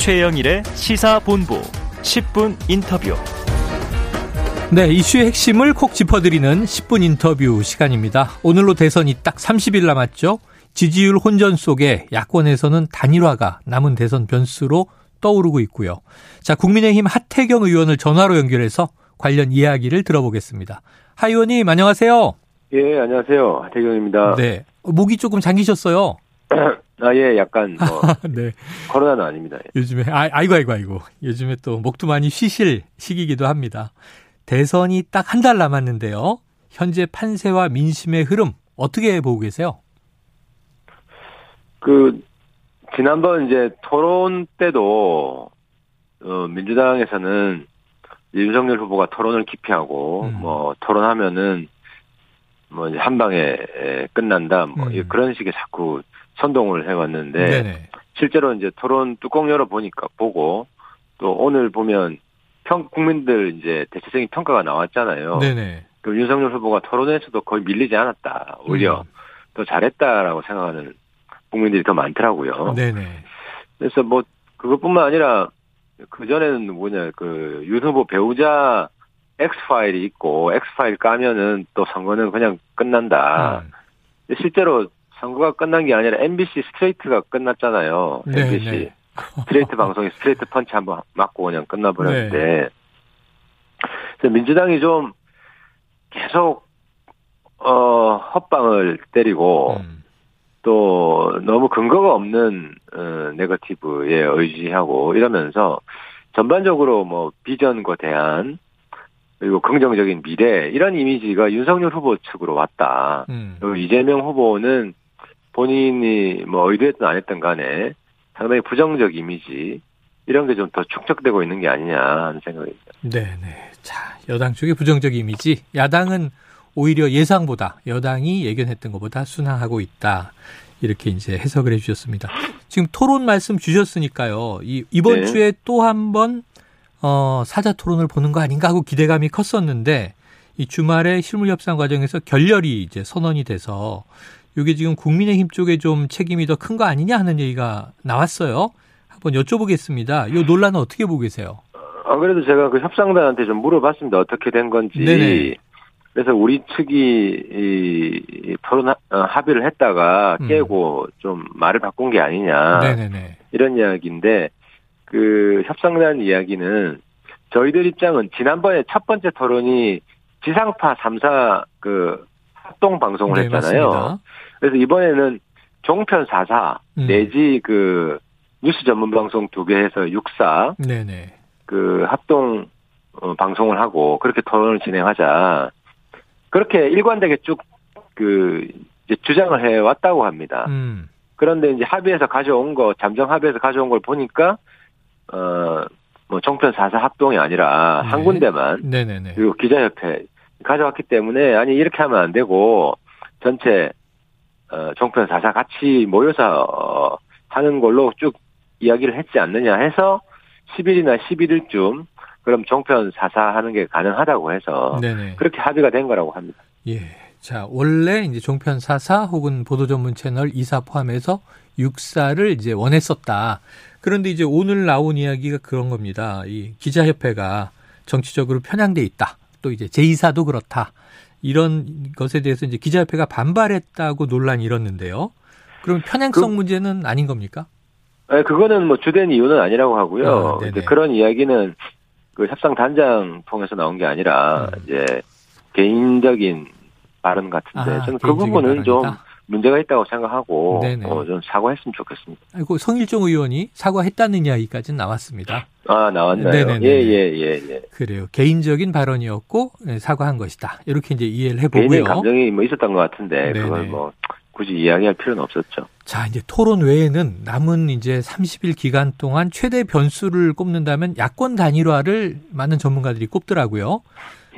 최영일의 시사본부 10분 인터뷰. 네, 이슈의 핵심을 콕 짚어드리는 10분 인터뷰 시간입니다. 오늘로 대선이 딱 30일 남았죠. 지지율 혼전 속에 야권에서는 단일화가 남은 대선 변수로 떠오르고 있고요. 자, 국민의힘 하태경 의원을 전화로 연결해서 관련 이야기를 들어보겠습니다. 하 의원님, 안녕하세요. 예, 안녕하세요. 하태경입니다. 네. 목이 조금 잠기셨어요. 아, 예, 약간, 뭐. 네. 코로나는 아닙니다. 요즘에, 아, 아이고, 아이고, 아이고. 요즘에 또 목도 많이 쉬실 시기이기도 합니다. 대선이 딱 한 달 남았는데요. 현재 판세와 민심의 흐름, 어떻게 보고 계세요? 그, 지난번 이제 토론 때도, 어, 민주당에서는 윤석열 후보가 토론을 기피하고, 음. 뭐, 토론하면은, 뭐, 이제 한 방에 끝난다, 뭐, 음. 그런 식의 자꾸 선동을 해왔는데, 네네. 실제로 이제 토론 뚜껑 열어 보니까, 보고, 또 오늘 보면, 평, 국민들 이제 대체적인 평가가 나왔잖아요. 네네. 그 윤석열 후보가 토론에서도 거의 밀리지 않았다. 오히려 음. 더 잘했다라고 생각하는 국민들이 더 많더라고요. 네네. 그래서 뭐 그것뿐만 아니라 그 전에는 뭐냐 그윤 후보 배우자 X 파일이 있고 X 파일 까면은 또 선거는 그냥 끝난다. 음. 실제로 선거가 끝난 게 아니라 MBC 스트레이트가 끝났잖아요. 네, MBC 네. 스트레이트 방송이 스트레이트 펀치 한번 맞고 그냥 끝나버렸는데 네. 그래서 민주당이 좀 계속 어 헛방을 때리고 음. 또 너무 근거가 없는 어, 네거티브에 의지하고 이러면서 전반적으로 뭐 비전과 대안 그리고 긍정적인 미래 이런 이미지가 윤석열 후보 측으로 왔다. 음. 그리고 이재명 후보는 본인이 뭐 의도했든 안 했든 간에 상당히 부정적 이미지 이런 게 좀 더 축적되고 있는 게 아니냐 하는 생각입니다. 네 네. 자, 여당 쪽의 부정적 이미지. 야당은 오히려 예상보다 여당이 예견했던 것보다 순항하고 있다. 이렇게 이제 해석을 해주셨습니다. 지금 토론 말씀 주셨으니까요. 이, 이번 네. 주에 또 한 번, 어, 사자 토론을 보는 거 아닌가 하고 기대감이 컸었는데, 이 주말에 실무 협상 과정에서 결렬이 이제 선언이 돼서, 이게 지금 국민의힘 쪽에 좀 책임이 더 큰 거 아니냐 하는 얘기가 나왔어요. 한번 여쭤보겠습니다. 이 논란은 어떻게 보고 계세요? 아, 그래도 제가 그 협상단한테 좀 물어봤습니다. 어떻게 된 건지. 네네. 그래서 우리 측이 이, 이 토론 하- 어, 합의를 했다가 음. 깨고 좀 말을 바꾼 게 아니냐. 네네네. 이런 이야기인데 그 협상단 이야기는 저희들 입장은 지난번에 첫 번째 토론이 지상파 3사 그 합동 방송을 네, 했잖아요. 맞습니다. 그래서 이번에는 종편 4사 음. 내지 그 뉴스 전문 방송 두 개 해서 6사 네네. 그 합동 어, 방송을 하고 그렇게 토론을 진행하자. 그렇게 일관되게 쭉그 이제 주장을 해 왔다고 합니다. 음. 그런데 이제 합의해서 가져온 거 잠정 합의해서 가져온 걸 보니까 어뭐 종편 4사 합동이 아니라 한 네. 군데만 네네네. 그리고 기자협회 가져왔기 때문에 아니 이렇게 하면 안 되고 전체 어 종편 4사 같이 모여서 어, 하는 걸로 쭉 이야기를 했지 않느냐 해서 10일이나 11일쯤 그럼 종편 4사 하는 게 가능하다고 해서 네네. 그렇게 합의가 된 거라고 합니다. 예. 자, 원래 이제 종편 4사 혹은 보도 전문 채널 2사 포함해서 6사를 이제 원했었다. 그런데 이제 오늘 나온 이야기가 그런 겁니다. 이 기자협회가 정치적으로 편향돼 있다. 또 이제 제2사도 그렇다. 이런 것에 대해서 이제 기자협회가 반발했다고 논란이 일었는데요. 그럼 편향성 그- 문제는 아닌 겁니까? 네, 그거는 뭐 주된 이유는 아니라고 하고요. 이제 그런 이야기는 그 협상 단장 통해서 나온 게 아니라 음. 이제 개인적인 발언 같은데 아, 저는 그 부분은 좀 발언이다? 문제가 있다고 생각하고 네네. 어, 좀 사과했으면 좋겠습니다. 아이고 성일종 의원이 사과했다는 이야기까지는 나왔습니다. 아 나왔나요? 네네네. 예예예 예, 예. 그래요. 개인적인 발언이었고 예, 사과한 것이다. 이렇게 이제 이해를 해보고요. 개인적인 감정이 뭐 있었던 것 같은데 네네. 그걸 뭐 굳이 이야기할 필요는 없었죠. 자, 이제 토론 외에는 남은 이제 30일 기간 동안 최대 변수를 꼽는다면 야권 단일화를 많은 전문가들이 꼽더라고요.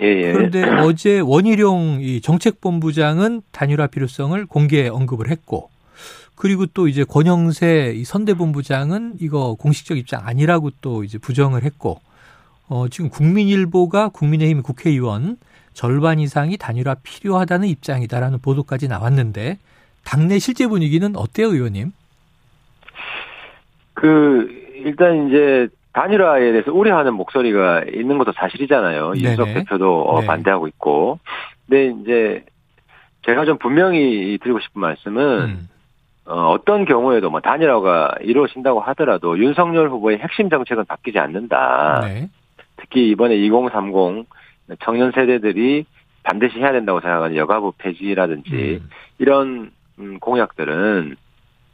예예. 그런데 어제 원희룡 이 정책본부장은 단일화 필요성을 공개 언급을 했고, 그리고 또 이제 권영세 이 선대본부장은 이거 공식적 입장 아니라고 또 이제 부정을 했고, 어, 지금 국민일보가 국민의힘 국회의원 절반 이상이 단일화 필요하다는 입장이다라는 보도까지 나왔는데, 당내 실제 분위기는 어때요, 의원님? 그 일단 이제 단일화에 대해서 우려하는 목소리가 있는 것도 사실이잖아요. 네네. 이준석 대표도 어, 네. 반대하고 있고. 근데 이제 제가 좀 분명히 드리고 싶은 말씀은 음. 어, 떤 경우에도 뭐 단일화가 이루어진다고 하더라도 윤석열 후보의 핵심 정책은 바뀌지 않는다. 네. 특히 이번에 2030 청년 세대들이 반드시 해야 된다고 생각하는 여가부 폐지라든지 음. 이런 음, 공약들은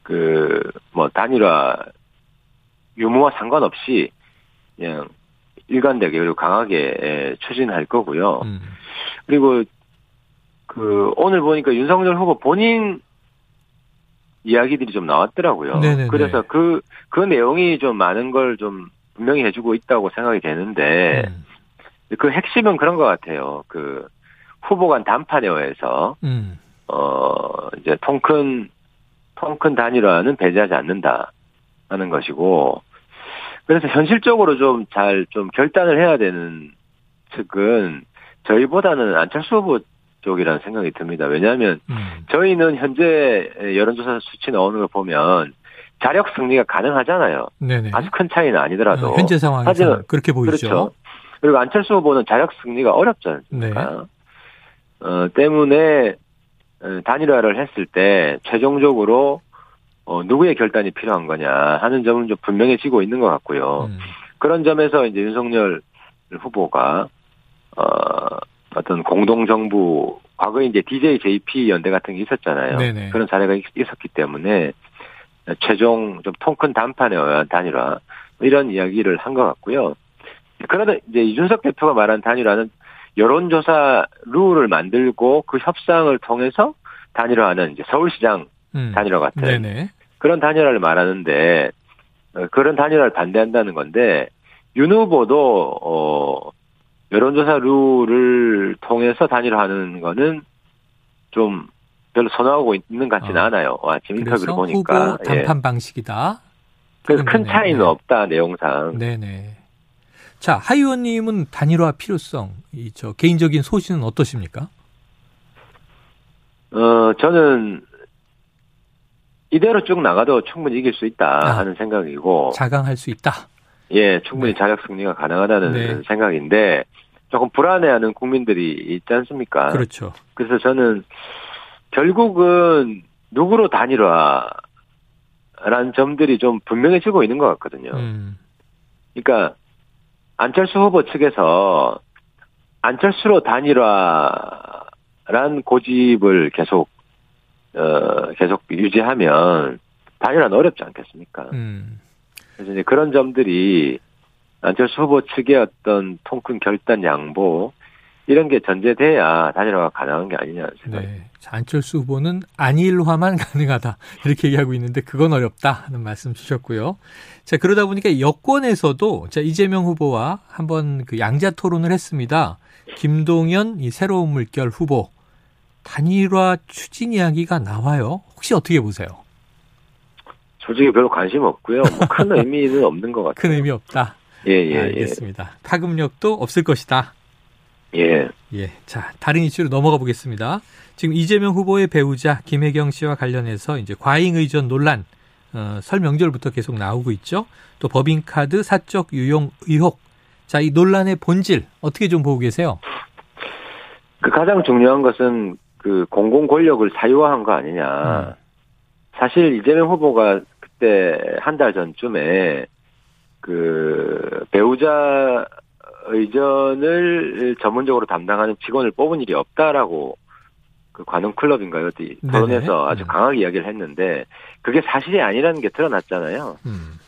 그 뭐 단일화 유무와 상관없이 그냥 일관되게 그리고 강하게 예, 추진할 거고요. 음. 그리고 그 오늘 보니까 윤석열 후보 본인 이야기들이 좀 나왔더라고요. 네네네. 그래서 그 그 내용이 좀 많은 걸 좀 분명히 해주고 있다고 생각이 되는데 음. 그 핵심은 그런 것 같아요. 그 후보 간 단판에 의해서 음. 어 이제 통큰 통큰 단일화는 배제하지 않는다 하는 것이고 그래서 현실적으로 좀잘좀 결단을 해야 되는 측은 저희보다는 안철수 후보 쪽이라는 생각이 듭니다. 왜냐하면 음. 저희는 현재 여론조사 수치 나오는 걸 보면 자력 승리가 가능하잖아요. 네네. 아주 큰 차이는 아니더라도 어, 현재 상황에서 하지만 그렇게 보이죠. 그렇죠. 그리고 안철수 후보는 자력 승리가 어렵지 않습니까? 어, 때문에 어, 단일화를 했을 때 최종적으로 어, 누구의 결단이 필요한 거냐 하는 점은 좀 분명해지고 있는 것 같고요. 음. 그런 점에서 이제 윤석열 후보가 어, 어떤 공동정부 과거에 이제 DJ, JP 연대 같은 게 있었잖아요. 네네. 그런 사례가 있- 있었기 때문에 최종 좀 통 큰 단판에 의한 단일화 이런 이야기를 한 것 같고요. 그러다 이제 이준석 대표가 말한 단일화는 여론조사 룰을 만들고 그 협상을 통해서 단일화하는 이제 서울시장 음. 단일화 같은 네네. 그런 단일화를 말하는데 어, 그런 단일화를 반대한다는 건데 윤 후보도 어 여론조사 룰을 통해서 단일화하는 거는 좀 별로 선호하고 있는 것 같지는 어. 않아요. 아, 지금 인터뷰를 보니까 후보 단판 방식이다. 그래서 큰 네. 차이는 네. 없다 내용상. 네네. 자, 하 의원님은 단일화 필요성, 이 저 개인적인 소신은 어떠십니까? 어 저는 이대로 쭉 나가도 충분히 이길 수 있다 아. 하는 생각이고 자강할 수 있다. 예 충분히 네. 자력 승리가 가능하다는 네. 생각인데 조금 불안해하는 국민들이 있지 않습니까? 그렇죠. 그래서 저는 결국은 누구로 단일화라는 점들이 좀 분명해지고 있는 것 같거든요. 음. 그러니까 안철수 후보 측에서 안철수로 단일화란 고집을 계속 어 계속 유지하면 단일화는 어렵지 않겠습니까? 음. 그래서 이제 그런 점들이 안철수 후보 측의 어떤 통큰 결단 양보 이런 게 전제돼야 단일화가 가능한 게 아니냐는 생각이 네. 자, 안철수 후보는 안일화만 가능하다. 이렇게 얘기하고 있는데 그건 어렵다 하는 말씀 주셨고요. 자, 그러다 보니까 여권에서도 자, 이재명 후보와 한번 그 양자 토론을 했습니다. 김동연 이 새로운 물결 후보 단일화 추진 이야기가 나와요. 혹시 어떻게 보세요? 솔직히 별로 관심 없고요. 뭐 큰 의미는 없는 것 같아요. 큰 의미 없다. 예, 예, 예. 알겠습니다. 파급력도 없을 것이다. 예. 예. 자, 다른 이슈로 넘어가 보겠습니다. 지금 이재명 후보의 배우자 김혜경 씨와 관련해서 이제 과잉 의전 논란, 어, 설 명절부터 계속 나오고 있죠. 또 법인카드 사적 유용 의혹. 자, 이 논란의 본질 어떻게 좀 보고 계세요? 그 가장 중요한 것은 그 공공 권력을 사유화한 거 아니냐. 음. 사실 이재명 후보가 그때 한 달 전쯤에 그 배우자 의전을 전문적으로 담당하는 직원을 뽑은 일이 없다라고 그 관훈 클럽인가요? 어디 네네. 토론에서 아주 음. 강하게 이야기를 했는데 그게 사실이 아니라는 게 드러났잖아요. 음.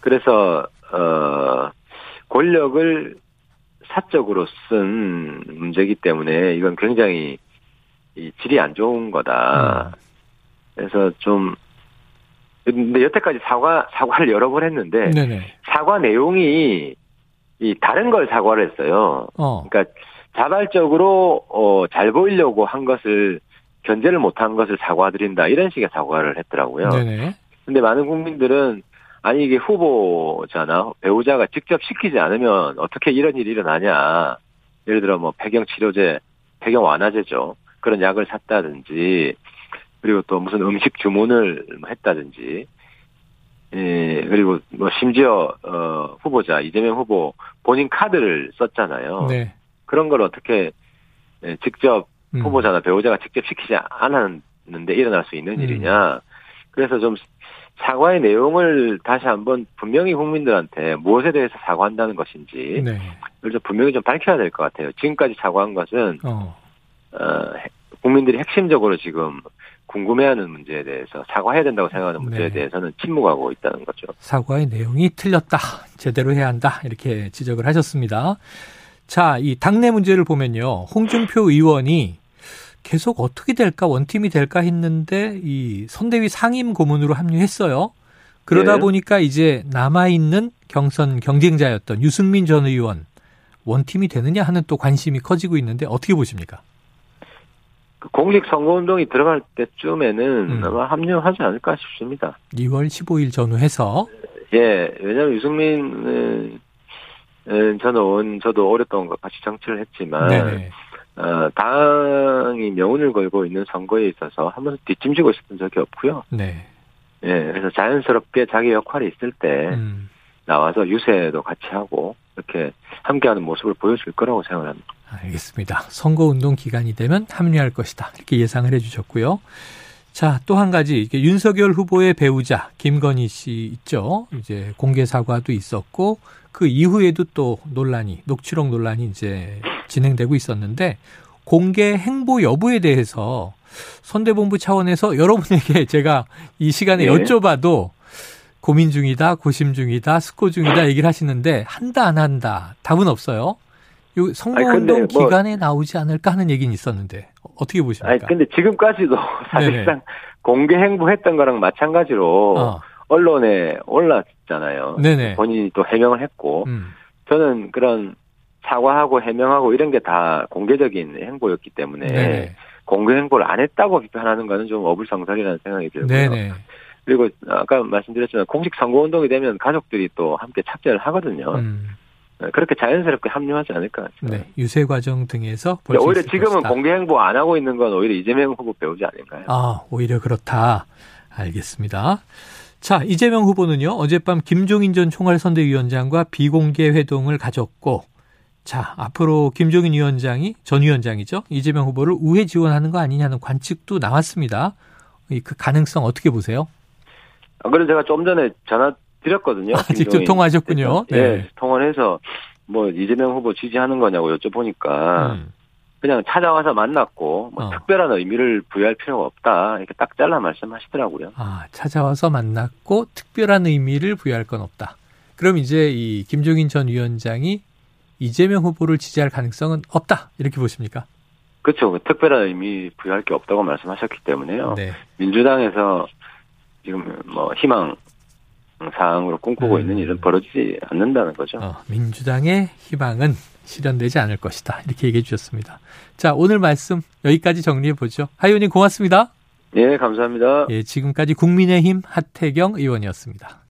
그래서 어 권력을 사적으로 쓴 문제이기 때문에 이건 굉장히 이 질이 안 좋은 거다. 음. 그래서 좀 근데 여태까지 사과 사과를 여러 번 했는데 네네. 사과 내용이 이 다른 걸 사과를 했어요. 어. 그러니까 자발적으로 어, 잘 보이려고 한 것을 견제를 못한 것을 사과드린다 이런 식의 사과를 했더라고요. 네네. 근데 많은 국민들은 아니 이게 후보잖아 배우자가 직접 시키지 않으면 어떻게 이런 일이 일어나냐 예를 들어 뭐 폐경 치료제 폐경 완화제죠 그런 약을 샀다든지 그리고 또 무슨 음식 주문을 뭐 했다든지 예, 그리고 뭐 심지어 어 후보자 이재명 후보 본인 카드를 썼잖아요. 네. 그런 걸 어떻게 예, 직접 음. 후보자나 배우자가 직접 시키지 않았는데 일어날 수 있는 음. 일이냐. 그래서 좀 사과의 내용을 다시 한번 분명히 국민들한테 무엇에 대해서 사과한다는 것인지 네. 좀 분명히 좀 밝혀야 될 것 같아요. 지금까지 사과한 것은 어. 어, 핵- 국민들이 핵심적으로 지금 궁금해하는 문제에 대해서 사과해야 된다고 생각하는 문제에 네. 대해서는 침묵하고 있다는 거죠. 사과의 내용이 틀렸다. 제대로 해야 한다. 이렇게 지적을 하셨습니다. 자, 이 당내 문제를 보면요. 홍준표 의원이 계속 어떻게 될까, 원팀이 될까 했는데 이 선대위 상임 고문으로 합류했어요. 그러다 네. 보니까 이제 남아있는 경선 경쟁자였던 유승민 전 의원 원팀이 되느냐 하는 또 관심이 커지고 있는데 어떻게 보십니까? 그 공식 선거운동이 들어갈 때쯤에는 음. 아마 합류하지 않을까 싶습니다. 2월 15일 전후해서 예, 왜냐하면 유승민 어, 전 의원 저도 오랫동안 같이 정치를 했지만 네네. 어, 당이 명운을 걸고 있는 선거에 있어서 한 번도 뒷짐지고 있었던 적이 없고요. 네. 예, 그래서 자연스럽게 자기 역할이 있을 때 음. 나와서 유세도 같이 하고 이렇게 함께하는 모습을 보여줄 거라고 생각합니다. 알겠습니다. 선거운동 기간이 되면 합류할 것이다. 이렇게 예상을 해주셨고요. 자, 또 한 가지, 이게 윤석열 후보의 배우자, 김건희 씨 있죠. 이제 공개 사과도 있었고, 그 이후에도 또 논란이, 녹취록 논란이 이제 진행되고 있었는데, 공개 행보 여부에 대해서 선대본부 차원에서 여러분에게 제가 이 시간에 예. 여쭤봐도 고민 중이다, 고심 중이다, 숙고 중이다 얘기를 하시는데, 한다, 안 한다, 답은 없어요. 요 선거운동 아니, 뭐- 기간에 나오지 않을까 하는 얘기는 있었는데 어떻게 보십니까? 아니 근데 지금까지도 사실상 공개 행보했던 거랑 마찬가지로 어, 언론에 올랐잖아요. 네네. 본인이 또 해명을 했고 음, 저는 그런 사과하고 해명하고 이런 게 다 공개적인 행보였기 때문에 네네. 공개 행보를 안 했다고 비판하는 거는 좀 어불성설이라는 생각이 들고요. 네네. 그리고 아까 말씀드렸지만 공식 선거 운동이 되면 가족들이 또 함께 착제를 하거든요. 음, 그렇게 자연스럽게 합류하지 않을까. 네. 유세 과정 등에서 볼수 오히려 지금은 것이다. 공개 행보 안 하고 있는 건 오히려 이재명 후보 배우지 아닌가요? 아, 오히려 그렇다. 알겠습니다. 자, 이재명 후보는요, 어젯밤 김종인 전 총괄선대위원장과 비공개 회동을 가졌고, 자, 앞으로 김종인 위원장이, 전 위원장이죠, 이재명 후보를 우회 지원하는 거 아니냐는 관측도 나왔습니다. 이그 가능성 어떻게 보세요? 아, 그래서 제가 좀 전에 전화 드렸거든요. 아, 직접 통화하셨군요. 예, 네. 통화를 해서 뭐 이재명 후보 지지하는 거냐고 여쭤보니까 음, 그냥 찾아와서 만났고 뭐 어. 특별한 의미를 부여할 필요가 없다 이렇게 딱 잘라 말씀하시더라고요. 아, 찾아와서 만났고 특별한 의미를 부여할 건 없다. 그럼 이제 이 김종인 전 위원장이 이재명 후보를 지지할 가능성은 없다. 이렇게 보십니까? 그렇죠. 그 특별한 의미 부여할 게 없다고 말씀하셨기 때문에요. 네. 민주당에서 지금 뭐 희망 사항으로 꿈꾸고 음. 있는 일은 벌어지지 않는다는 거죠. 어, 민주당의 희망은 실현되지 않을 것이다. 이렇게 얘기해 주셨습니다. 자, 오늘 말씀 여기까지 정리해 보죠. 하 의원님 고맙습니다. 예, 감사합니다. 예, 지금까지 국민의힘 하태경 의원이었습니다.